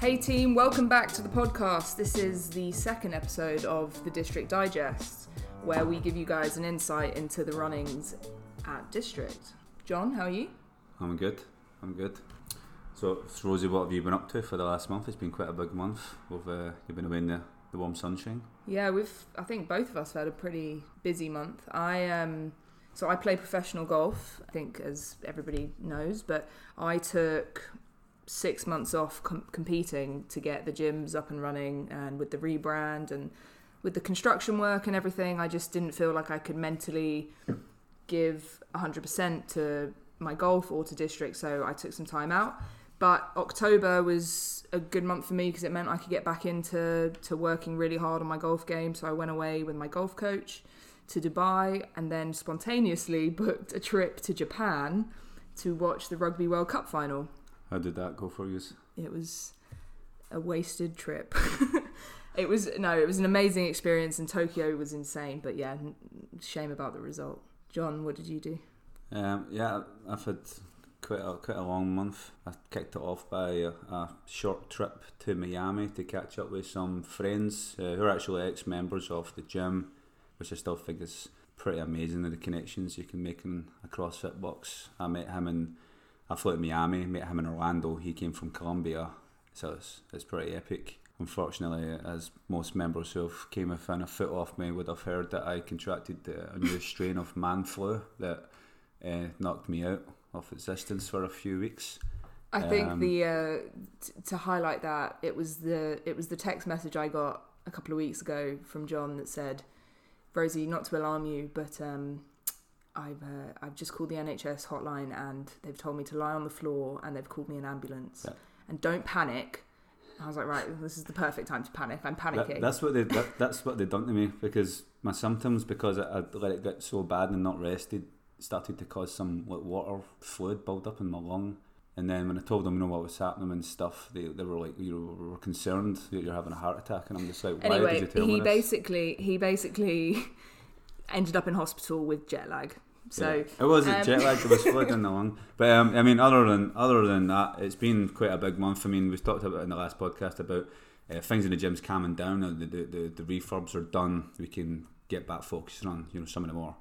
Hey team, welcome back to the podcast. This is the second episode of the District Digest, where we give you guys an insight into the runnings at District. John, how are you? I'm good. I'm good. So, Rosie, what have you been up to for the last month? It's been quite a big month. We've uh, you've been away in the, the warm sunshine. Yeah, we've. I think both of us have had a pretty busy month. I um, so I play professional golf. I think as everybody knows, but I took six months off com- competing to get the gyms up and running, and with the rebrand and with the construction work and everything, I just didn't feel like I could mentally give 100% to my golf or to district, so I took some time out. But October was a good month for me because it meant I could get back into to working really hard on my golf game. So I went away with my golf coach to Dubai and then spontaneously booked a trip to Japan to watch the Rugby World Cup final. How did that go for you? It was a wasted trip. it was no, it was an amazing experience, and Tokyo was insane. But yeah, shame about the result. John, what did you do? Um, yeah, I've had quite a quite a long month. I kicked it off by a, a short trip to Miami to catch up with some friends uh, who are actually ex-members of the gym, which I still think is pretty amazing. The connections you can make in a CrossFit box. I met him in I flew to Miami, met him in Orlando. He came from Colombia, so it's, it's pretty epic. Unfortunately, as most members who have came within a foot off me would have heard that I contracted a new strain of man flu that uh, knocked me out of existence for a few weeks. I think um, the uh, t- to highlight that it was the it was the text message I got a couple of weeks ago from John that said, "Rosie, not to alarm you, but um, I've uh, I've just called the NHS hotline and they've told me to lie on the floor and they've called me an ambulance yeah. and don't panic. I was like, right, this is the perfect time to panic. I'm panicking. That, that's what they that, that's what they done to me because my symptoms because I, I let it get so bad and not rested started to cause some like water fluid build up in my lung. And then when I told them, you know, what was happening and stuff, they, they were like, you know, were concerned that you're having a heart attack, and I'm just like, why anyway, did you tell he me this? basically he basically ended up in hospital with jet lag. So yeah. it wasn't um, jet lag; it was flooding along. But um, I mean, other than other than that, it's been quite a big month. I mean, we've talked about in the last podcast about uh, things in the gym's calming down. The, the, the, the refurbs are done. We can get back focusing on you know some of the more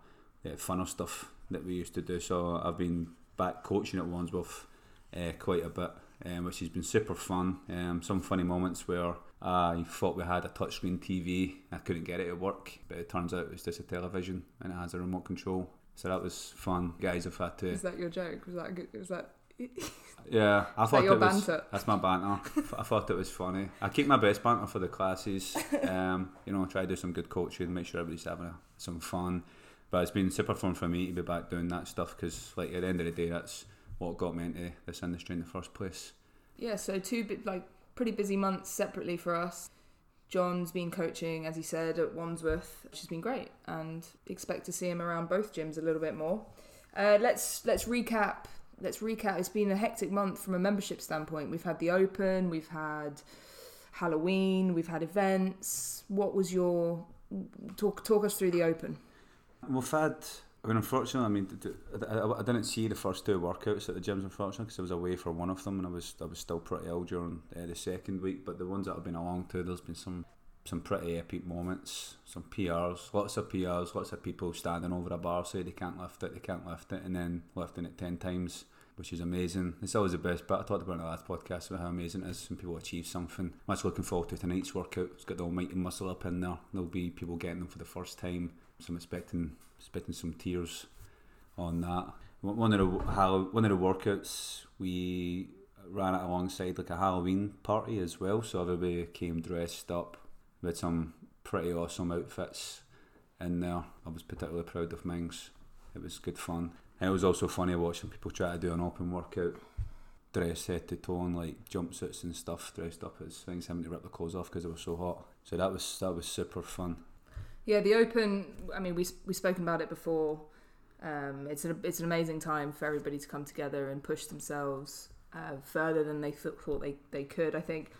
uh, funner stuff that we used to do. So I've been back coaching at Wandsworth uh, quite a bit, um, which has been super fun. Um, some funny moments where I thought we had a touchscreen TV. I couldn't get it to work, but it turns out it's just a television and it has a remote control. So that was fun. Guys have had to. Is that your joke? Was that good? Was that? yeah, I thought that it was. Banter? That's my banter. I thought it was funny. I keep my best banter for the classes. Um, you know, I try to do some good coaching, make sure everybody's having a, some fun. But it's been super fun for me to be back doing that stuff because, like, at the end of the day, that's what got me into this industry in the first place. Yeah, so two like pretty busy months separately for us. John's been coaching, as he said, at Wandsworth, which has been great, and expect to see him around both gyms a little bit more. Uh, let's let's recap. Let's recap. It's been a hectic month from a membership standpoint. We've had the Open, we've had Halloween, we've had events. What was your talk? Talk us through the Open. We've had I mean, unfortunately, I mean, I, didn't see the first two workouts at the gyms, unfortunately, because I was away for one of them, and I was I was still pretty ill during uh, the second week. But the ones that I've been along to, there's been some some pretty epic moments, some PRs, lots of PRs, lots of people standing over a bar saying they can't lift it, they can't lift it, and then lifting it ten times, which is amazing. It's always the best. But I talked about in the last podcast about how amazing it is when people achieve something. Much looking forward to tonight's workout. It's got the almighty muscle up in there. There'll be people getting them for the first time. So I'm expecting expecting some tears on that. One of the one of the workouts we ran it alongside like a Halloween party as well, so everybody came dressed up with some pretty awesome outfits in there. I was particularly proud of Mings. It was good fun. And it was also funny watching people try to do an open workout, dress head to toe in like jumpsuits and stuff, dressed up as things, having to rip the clothes off because it was so hot. So that was that was super fun. Yeah, the Open. I mean, we we've spoken about it before. Um, it's an it's an amazing time for everybody to come together and push themselves uh, further than they thought, thought they, they could. I think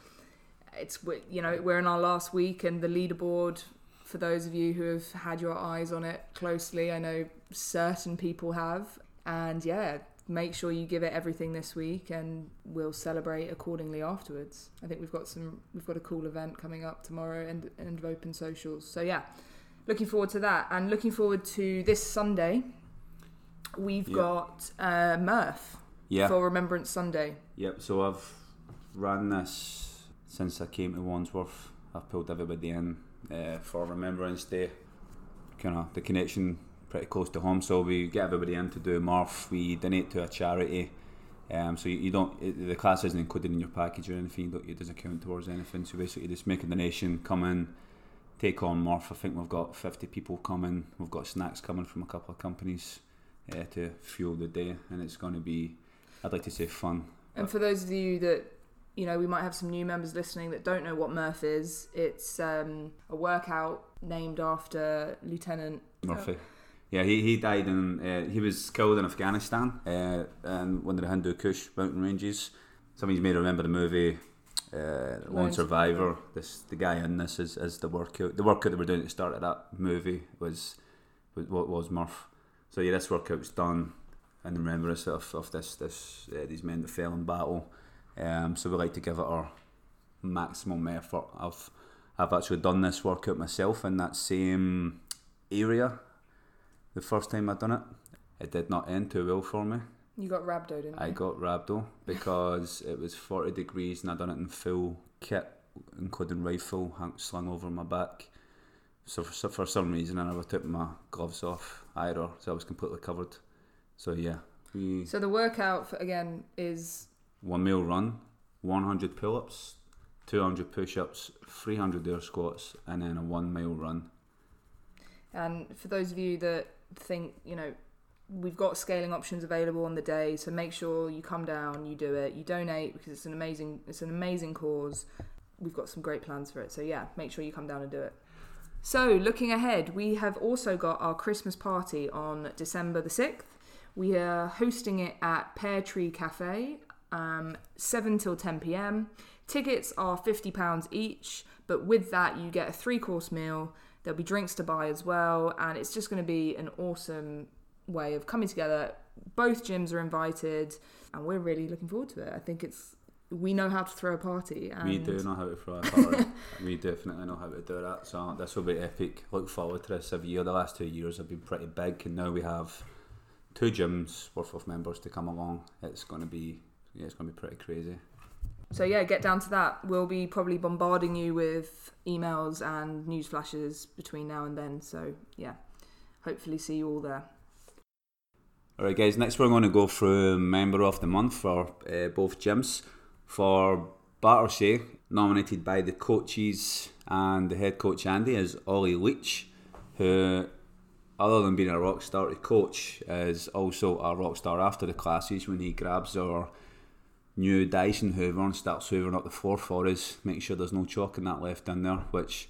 it's you know we're in our last week and the leaderboard. For those of you who have had your eyes on it closely, I know certain people have, and yeah, make sure you give it everything this week, and we'll celebrate accordingly afterwards. I think we've got some we've got a cool event coming up tomorrow, and end of open socials. So yeah, looking forward to that, and looking forward to this Sunday. We've Yeah. got uh, Murph Yeah. for Remembrance Sunday. Yep. So I've ran this since I came to Wandsworth. I've pulled everybody in uh, for Remembrance Day. Kind of the connection pretty close to home. So we get everybody in to do Murph. We donate to a charity. Um, so you, you don't it, the class isn't included in your package or anything. You don't, it doesn't count towards anything. So basically, just make a donation, come in, take on Murph. I think we've got 50 people coming. We've got snacks coming from a couple of companies uh, to fuel the day, and it's going to be, I'd like to say, fun. And for those of you that, you know, we might have some new members listening that don't know what Murph is, it's um, a workout named after Lieutenant Murphy. Yeah, he, he died in, uh, he was killed in Afghanistan uh, in one of the Hindu Kush mountain ranges. Some of you may remember the movie uh, Lone Survivor. This The guy in this is, is the workout. The workout that we're doing at the start of that movie was, was what was Murph. So yeah, this workout's done in remembrance of, of this, this uh, these men that fell in battle. Um, so we like to give it our maximum effort. I've I've actually done this workout myself in that same area. The first time I done it, it did not end too well for me. You got rhabdo, didn't I you? got rhabdo because it was forty degrees and I done it in full kit, including rifle hung, slung over my back. So for, so for some reason I never took my gloves off either, so I was completely covered. So yeah, we So the workout, for, again, is one mile run, one hundred pull-ups, two hundred push-ups, three hundred air squats, and then a one mile run. and for those of you that think, you know, we've got scaling options available on the day, so make sure you come down, you do it, you donate because it's an amazing, it's an amazing cause. We've got some great plans for it, so yeah, make sure you come down and do it. So, looking ahead, we have also got our Christmas party on December the 6th. We are hosting it at Pear Tree Cafe, um, 7 till 10 pm. Tickets are £50 each, but with that, you get a three course meal. There'll be drinks to buy as well, and it's just going to be an awesome way of coming together. Both gyms are invited, and we're really looking forward to it. I think it's we know how to throw a party. And We do know how to throw a party. we definitely know how to do that. So this will be epic. Look forward to this every year. The last two years have been pretty big, and now we have two gyms worth of members to come along. It's going to be yeah, it's going to be pretty crazy. So yeah, get down to that. We'll be probably bombarding you with emails and news flashes between now and then. So yeah, hopefully see you all there. Alright, guys, next we're going to go through Member of the Month for uh, both gyms. For Battersea, nominated by the coaches and the head coach Andy, is Ollie Leach, who, other than being a rock star to coach, is also a rock star after the classes when he grabs our new Dyson Hoover and starts hoovering up the floor for us, making sure there's no chalk in that left in there, which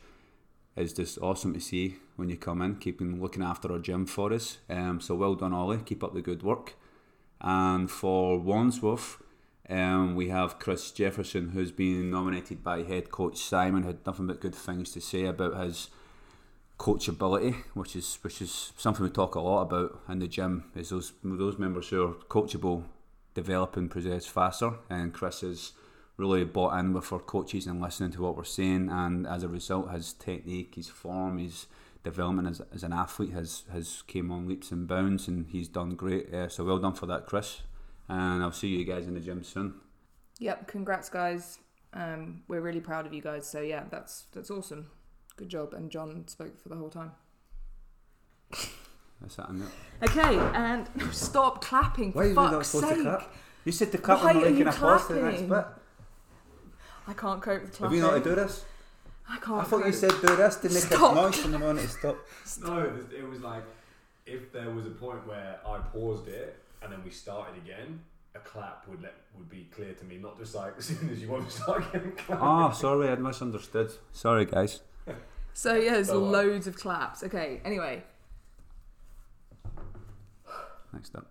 is just awesome to see when you come in, keeping looking after our gym for us. Um, so well done, Ollie. Keep up the good work. And for Wandsworth, um, we have Chris Jefferson, who's been nominated by head coach Simon. Had nothing but good things to say about his coachability, which is which is something we talk a lot about in the gym. Is those those members who are coachable develop and progress faster, and Chris is really bought in with our coaches and listening to what we're saying, and as a result, his technique, his form, his development as, as an athlete has has came on leaps and bounds, and he's done great. Uh, so well done for that, Chris. And I'll see you guys in the gym soon. Yep, congrats guys. Um, we're really proud of you guys. So yeah, that's that's awesome. Good job. And John spoke for the whole time. That's that. innit? Okay, and stop clapping for fuck's sake. You said to clap Why when we're making you applause to the next clapping? bit. I can't cope with Have clapping. you not to do this? I can't. I thought you said do this to make Stop. a noise when you want it to stop. No, it was, like if there was a point where I paused it and then we started again, a clap would let would be clear to me, not just like as soon as you want to start again. Clap. Oh, ah, sorry, I misunderstood. Sorry, guys. So yeah, there's Go on. loads of claps. Okay. Anyway, Next up.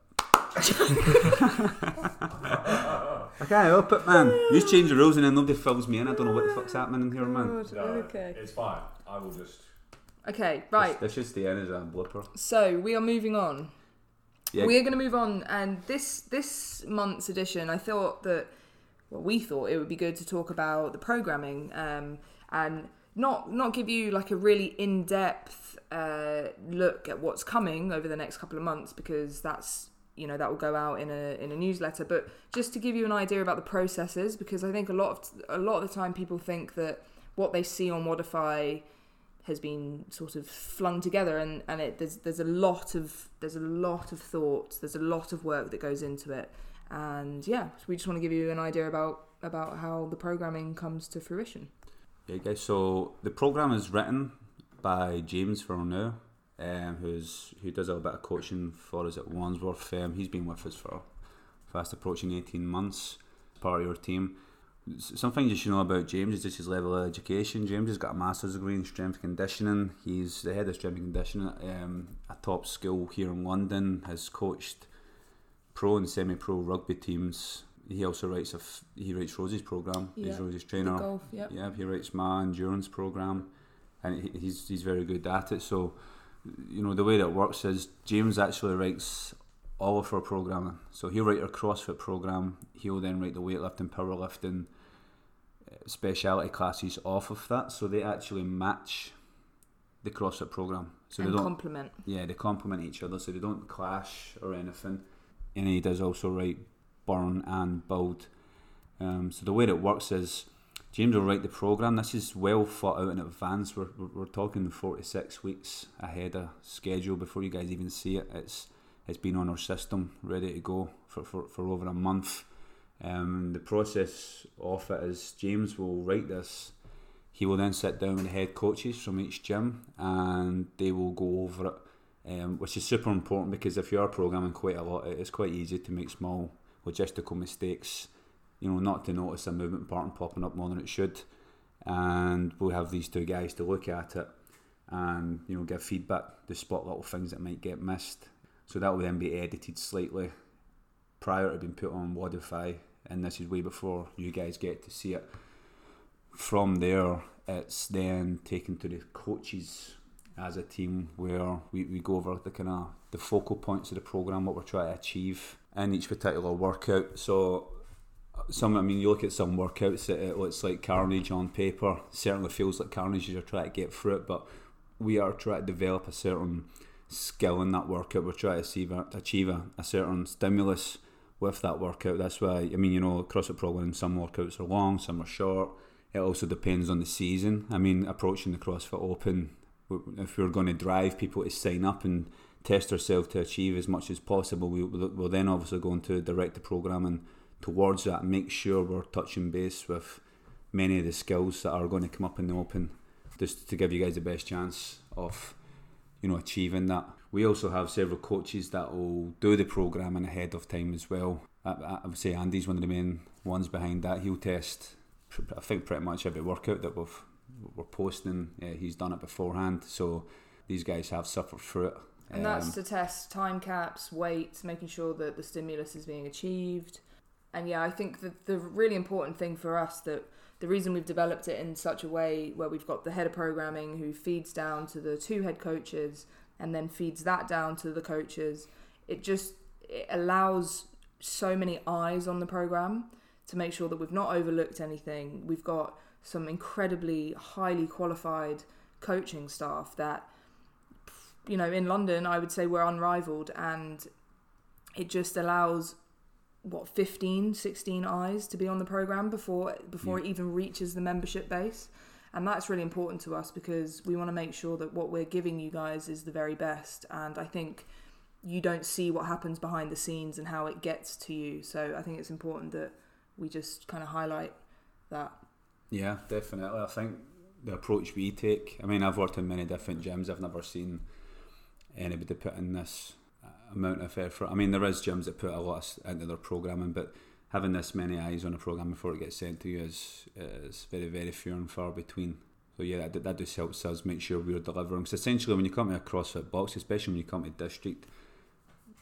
okay, up it, man. You change the rules and then nobody fills me in. I don't know what the fuck's happening in here, man. No, okay. it's fine. I will just. Okay. Right. This, this should stay in as a blooper. So we are moving on Yeah. We're going to move on, and this this month's edition, I thought that well, we thought it would be good to talk about the programming um, and not not give you like a really in depth uh, look at what's coming over the next couple of months because that's you know that will go out in a in a newsletter, but just to give you an idea about the processes because I think a lot of a lot of the time people think that what they see on Wodify has been sort of flung together and, and it there's there's a lot of there's a lot of thought there's a lot of work that goes into it. And yeah so we just want to give you an idea about about how the programming comes to fruition. Guys. So the program is written by James Verneau, um, who's who does a little bit of coaching for us at Wandsworth. Um, he's been with us for fast approaching eighteen months. Part of your team. Some things you should know about James is just his level of education. James has got a master's degree in strength conditioning. He's the head of strength and conditioning at um, a top school here in London. Has coached pro and semi-pro rugby teams. He also writes a f- he writes Rosie's program. Yeah. He's Rosie's trainer. golf yep Yeah, he writes my endurance program, and he, he's he's very good at it. So, you know, the way that works is James actually writes all of our programming. So he'll write our CrossFit program. He'll then write the weightlifting, powerlifting, uh, speciality classes off of that. So they actually match the CrossFit program. So and they don't compliment yeah, they complement each other, so they don't clash or anything. And he does also write burn and build. Um, so the way it works is James will write the program. This is well thought out in advance. We're, we're, talking four to six weeks ahead of schedule before you guys even see it. It's it's been on our system, ready to go for, for, for over a month. Um, the process of it is James will write this he will then sit down with the head coaches from each gym and they will go over it, um, which is super important because if you are programming quite a lot, it's quite easy to make small logistical mistakes. You know, not to notice a movement pattern popping up more than it should, and we'll have these two guys to look at it and you know give feedback to spot little things that might get missed. So that will then be edited slightly prior to being put on Wodify, and this is way before you guys get to see it from there, it's then taken to the coaches as a team where we, we go over the kind of the focal points of the program, what we're trying to achieve in each particular workout. So, some I mean, you look at some workouts, it, it looks like carnage on paper. Certainly feels like carnage as you're trying to get through it, but we are trying to develop a certain skill in that workout. We're trying to achieve a, achieve a, certain stimulus with that workout. That's why I mean, you know, CrossFit program. Some workouts are long, some are short. It also depends on the season. I mean, approaching the CrossFit Open, if we're going to drive people to sign up and test ourselves to achieve as much as possible, we, we'll then obviously go into direct the programming towards that and make sure we're touching base with many of the skills that are going to come up in the Open, just to give you guys the best chance of, you know, achieving that. We also have several coaches that will do the programming ahead of time as well. I, I would say Andy's one of the main ones behind that. He'll test I think pretty much every workout that we've we're posting, uh, he's done it beforehand. So these guys have suffered through it. and that's Um, to test time caps weights making sure that the stimulus is being achieved and yeah i think that the really important thing for us that the reason we've developed it in such a way where we've got the head of programming who feeds down to the two head coaches and then feeds that down to the coaches it just it allows so many eyes on the program to make sure that we've not overlooked anything. We've got some incredibly highly qualified coaching staff that you know in london i would say we're unrivaled and it just allows what 15 16 eyes to be on the program before before Yeah. it even reaches the membership base and that's really important to us because we want to make sure that what we're giving you guys is the very best and i think you don't see what happens behind the scenes and how it gets to you so i think it's important that we just kind of highlight that Yeah, definitely. I think the approach we take. I mean, I've worked in many different gyms. I've never seen anybody put in this amount of effort. I mean, there is gyms that put a lot into their programming, but having this many eyes on a program before it gets sent to you is is very very few and far between. So yeah, that, that just helps us make sure we're delivering. Because essentially, when you come to a CrossFit box, especially when you come to district,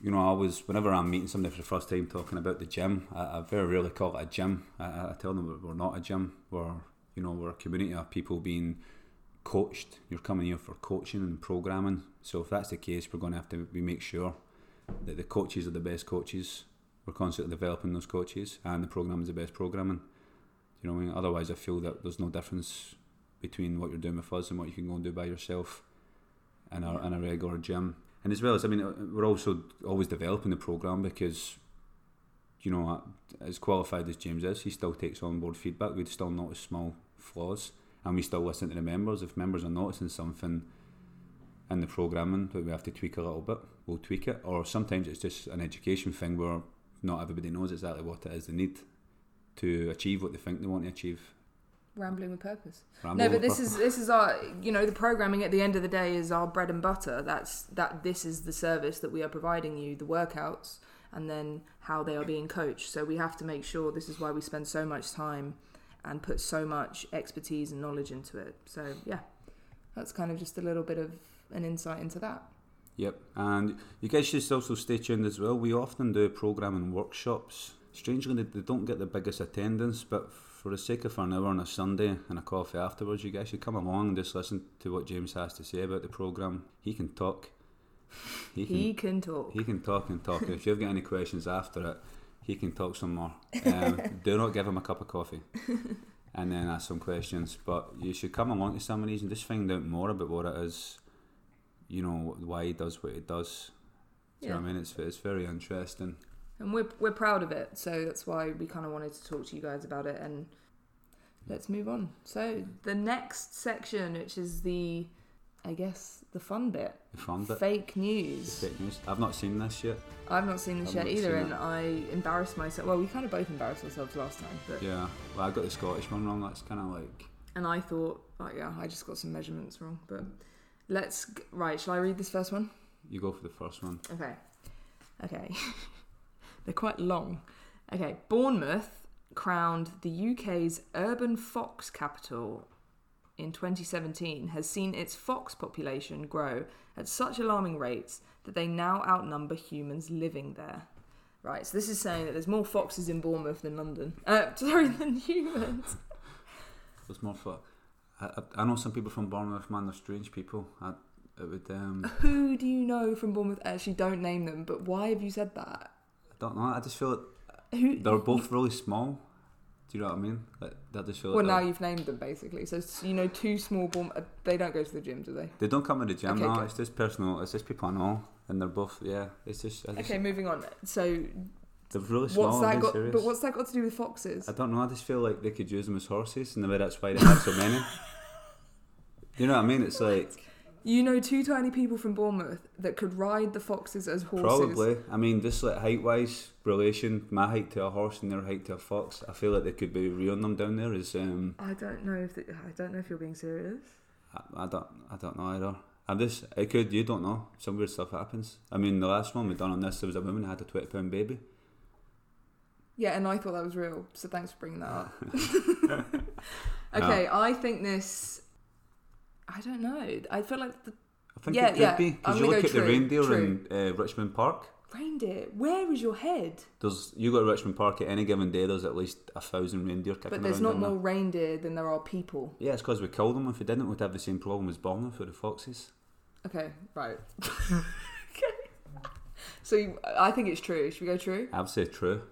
you know, I always whenever I'm meeting somebody for the first time talking about the gym, I, I very rarely call it a gym. I, I I tell them we're not a gym. We're you know we're a community of people being coached. You're coming here for coaching and programming. So if that's the case, we're going to have to we make sure that the coaches are the best coaches. We're constantly developing those coaches, and the program is the best programming. You know, I mean? otherwise, I feel that there's no difference between what you're doing with us and what you can go and do by yourself in a, in a regular gym. And as well as, I mean, uh, we're also always developing the program because, you know, as qualified as James is, he still takes on board feedback. We'd still notice small flaws, and we still listen to the members. If members are noticing something in the programming that we have to tweak a little bit, we'll tweak it. Or sometimes it's just an education thing where not everybody knows exactly what it is they need to achieve what they think they want to achieve. Rambling with purpose. No, but this purpose. is this is our you know the programming at the end of the day is our bread and butter. That's that this is the service that we are providing you, the workouts, and then how they are being coached. So we have to make sure this is why we spend so much time and put so much expertise and knowledge into it. So yeah, that's kind of just a little bit of an insight into that. Yep, and you guys should also stay tuned as well. We often do programming workshops. Strangely, they, don't get the biggest attendance, but for the sake of an hour on a Sunday and a coffee afterwards, you guys should come along and just listen to what James has to say about the program. He can talk. He can, He can talk. he can talk and talk. if you've got any questions after it, he can talk some more. Um, do not give him a cup of coffee. And then ask some questions, but you should come along to some of these and just find out more about what it is. You know why he does what he does. Do know I mean? It's it's very interesting. and we're we're proud of it. So that's why we kind of wanted to talk to you guys about it. And let's move on. So the next section, which is the, I guess the fun bit, The fun bit. fake The news. fake news. I've not seen this yet. I've not seen this I've yet either, and it. I embarrassed myself. Well, we kind of both embarrassed ourselves last time, but Yeah. Well, I got the Scottish one wrong. That's kind of like and I thought, oh yeah, I just got some measurements wrong. But let's g- right. Shall I read this first one? you go for the first one. Okay. Okay. They're quite long. Okay. Bournemouth crowned the UK's urban fox capital in 2017 has seen its fox population grow at such alarming rates that they now outnumber humans living there. Right, so this is saying that there's more foxes in Bournemouth than London. Uh, sorry, than humans. There's more for. I, I, know some people from Bournemouth, man. They're strange people. I, it would. Um, Who do you know from Bournemouth? Actually, don't name them, but why have you said that? I don't know. I just feel like Who? they're both really small. Do you know what I mean? Like, I just feel Well, like now you've named them basically. So you know, two small Bournemouth. They don't go to the gym, do they? they don't come to the gym. Okay, no, good. it's just personal. It's just people I know, and they're both. Yeah, it's just. Just Okay, moving on. So They're really small. what's that got? serious. But what's that got to do with foxes? I don't know. I just feel like they could use them as horses, and maybe that's why they have so many. you know what I mean? It's like You know, two tiny people from Bournemouth that could ride the foxes as horses. probably. I mean, just like height wise relation, my height to a horse and their height to a fox. I feel like they could be rearing them down there. Is um, I don't know if the, I don't know if you're being serious. I, I don't, I don't know either. I'm just, it could. You don't know. Some weird stuff happens. I mean, the last one we done on this, there was a woman who had a twenty pound baby. Yeah, and I thought that was real. So thanks for bringing that up. okay, I think this. I don't know. I feel like the I think Yeah, it could yeah. be because you look go at the reindeer true. in uh, Richmond Park. reindeer. Where is your head? There's you go to Richmond Park at any given day. There's at least a thousand reindeer kicking But there's not down there. more reindeer than there are people. Yeah, it's because we killed them. If we didn't, we'd have the same problem as Bournemouth for the foxes. Okay, right. okay. So you, I think it's true. Should we go true? I'd say true.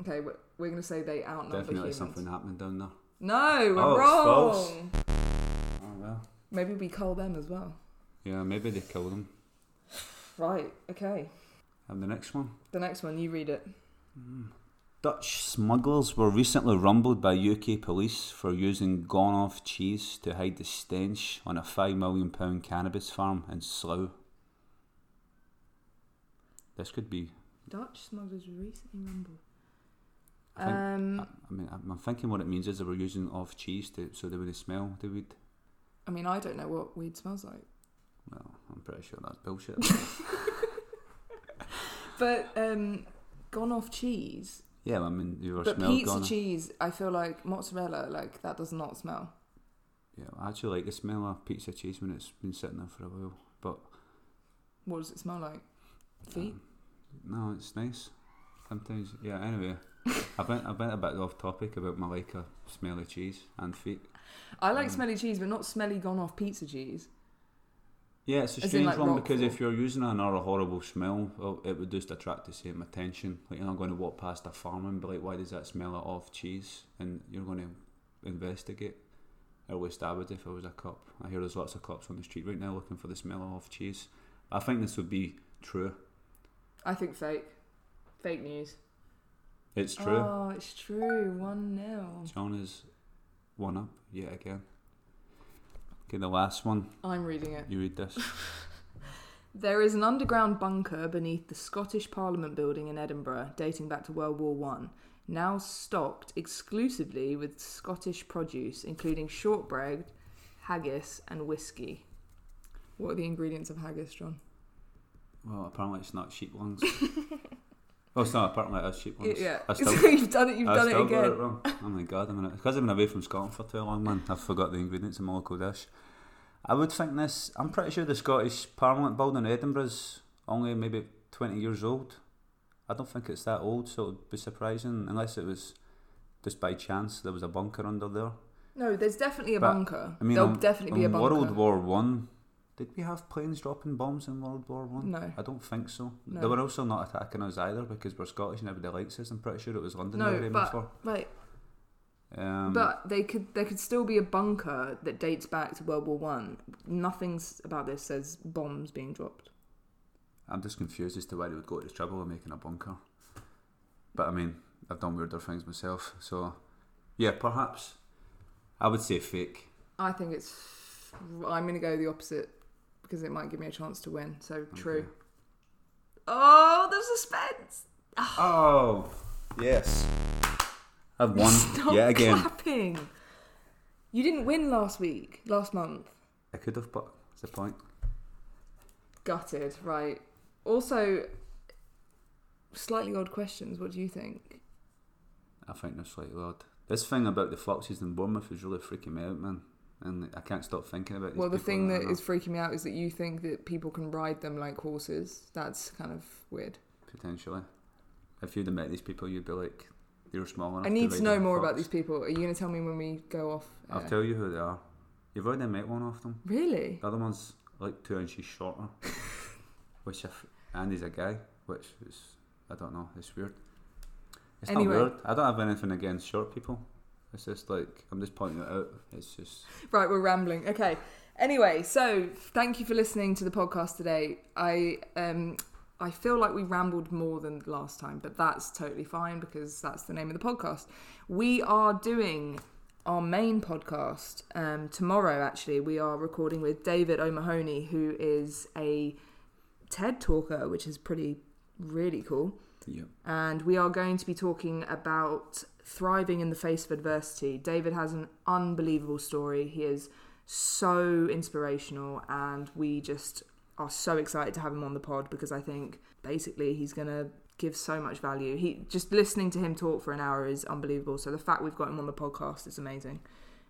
Okay, we're, we're going to say they outnumber Definitely humans. something happening down there. No, we're Oh, it's wrong. false. Oh well. Maybe we cull them as well. Yeah, maybe they killed them. Right. Okay. And the next one. The next one, you read it. Hmm. Dutch smugglers were recently rumbled by UK police for using gone off cheese to hide the stench on a £5 million cannabis farm in Slough. This could be. Dutch smugglers were recently rumbled. I, think, Um, I, I mean, I'm thinking what it means is they were using off cheese to so they wouldn't smell the weed. I mean, I don't know what weed smells like. Well, I'm pretty sure that's bullshit. But um, gone off cheese. yeah, I mean, you were But smelled pizza gone. cheese, I feel like mozzarella, like that does not smell. Yeah, I actually like the smell of pizza cheese when it's been sitting there for a while. But What does it smell like? Feet. um, no, it's nice. Sometimes, yeah. Anyway, I've been I've been a bit off topic about my like of smelly cheese and feet. I like um, smelly cheese, but not smelly gone off pizza cheese. Yeah, it's a As strange like, one because if you're using another horrible smell, well, it would just attract the same attention. Like you're not going to walk past a farm and be like, "Why does that smell of cheese?" And you're going to investigate. At least I would if I was a cop. I hear there's lots of cops on the street right now looking for the smell of cheese. I think this would be true. I think fake. Fake news. It's true. Oh, it's true. One nil. John is one up yet again. Okay, the last one. I'm reading it. You read this. There is an underground bunker beneath the Scottish Parliament building in Edinburgh, dating back to World War One. Now stocked exclusively with Scottish produce, including shortbread, haggis, and whiskey. What are the ingredients of haggis, John? Well, apparently it's not sheep lungs. oh, it's not. Apparently it is sheep lungs. yeah, I still, you've done it. You've I done it again. it wrong. Oh my god, I'm because I've been away from Scotland for too long, man. I've forgot the ingredients in my local dish. I would think this. I'm pretty sure the Scottish Parliament building in Edinburgh's only maybe 20 years old. I don't think it's that old, so it'd be surprising unless it was just by chance there was a bunker under there. No, there's definitely a But, bunker. I mean, There'll on- definitely be a bunker. World War One, did we have planes dropping bombs in World War One? No. I don't think so. No. They were also not attacking us either because we're Scottish and everybody likes us. I'm pretty sure it was London No, they were aiming but- for. Right, Um, but they could there could still be a bunker that dates back to World War One. Nothing's about this says bombs being dropped. I'm just confused as to why they would go to the trouble of making a bunker. But I mean, I've done weirder things myself, so yeah, perhaps I would say fake. I think it's. I'm going to go the opposite because it might give me a chance to win. So true. Okay. Oh, the suspense! Ah. Oh, yes. I've won Stop yet again. clapping. You didn't win last week, last month. I could have, but what's the point? Gutted, right? Also, slightly odd questions. What do you think? I think they're slightly odd. This thing about the foxes in Bournemouth is really freaking me out, man. And I can't stop thinking about these Well, the thing that know. is freaking me out is that you think that people can ride them like horses. That's kind of weird. potentially. If you'd have met these people, you'd be like, "You're small enough." I need ride to know more fox." about these people. Are you going to tell me when we go off? I'll tell you who they are. You've already met one of them. Really? The other one's like two inches shorter, which if Andy's a guy, which is I don't know. It's weird. It's Anyway. not weird. I don't have anything against short people. It's just like I'm just pointing it out. It's just Right, we're rambling. Okay. Anyway, so thank you for listening to the podcast today. I um I feel like we rambled more than last time, but that's totally fine because that's the name of the podcast. We are doing our main podcast um, tomorrow. Actually, we are recording with David O'Mahony, who is a TED talker, which is pretty really cool yeah. and we are going to be talking about thriving in the face of adversity. David has an unbelievable story. He is so inspirational, and we just are so excited to have him on the pod because I think basically he's going to give so much value. He just listening to him talk for an hour is unbelievable. So the fact we've got him on the podcast is amazing,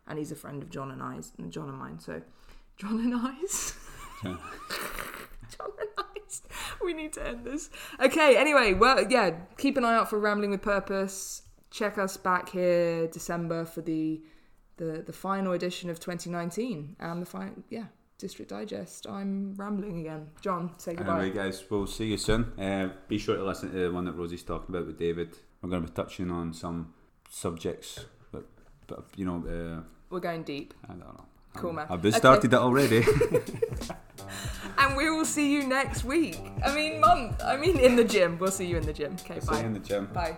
and he's a friend of John and I's, and John and mine. So John and I's. John and I's. We need to end this. Okay, anyway, well, yeah, keep an eye out for Rambling with Purpose. Check us back here December for the the the final edition of 2019 and the final yeah District Digest. I'm rambling again. John, say goodbye. Anyway, guys, we'll see you soon. Uh, be sure to listen to the one that Rosie's talking about with David. We're going to be touching on some subjects, but, but you know, uh, We're going deep, I don't know. Cool, man. I've been Okay. started it already. and we will see you next week. I mean month. I mean in the gym. We'll see you in the gym. Okay, bye. See you in the gym. Bye.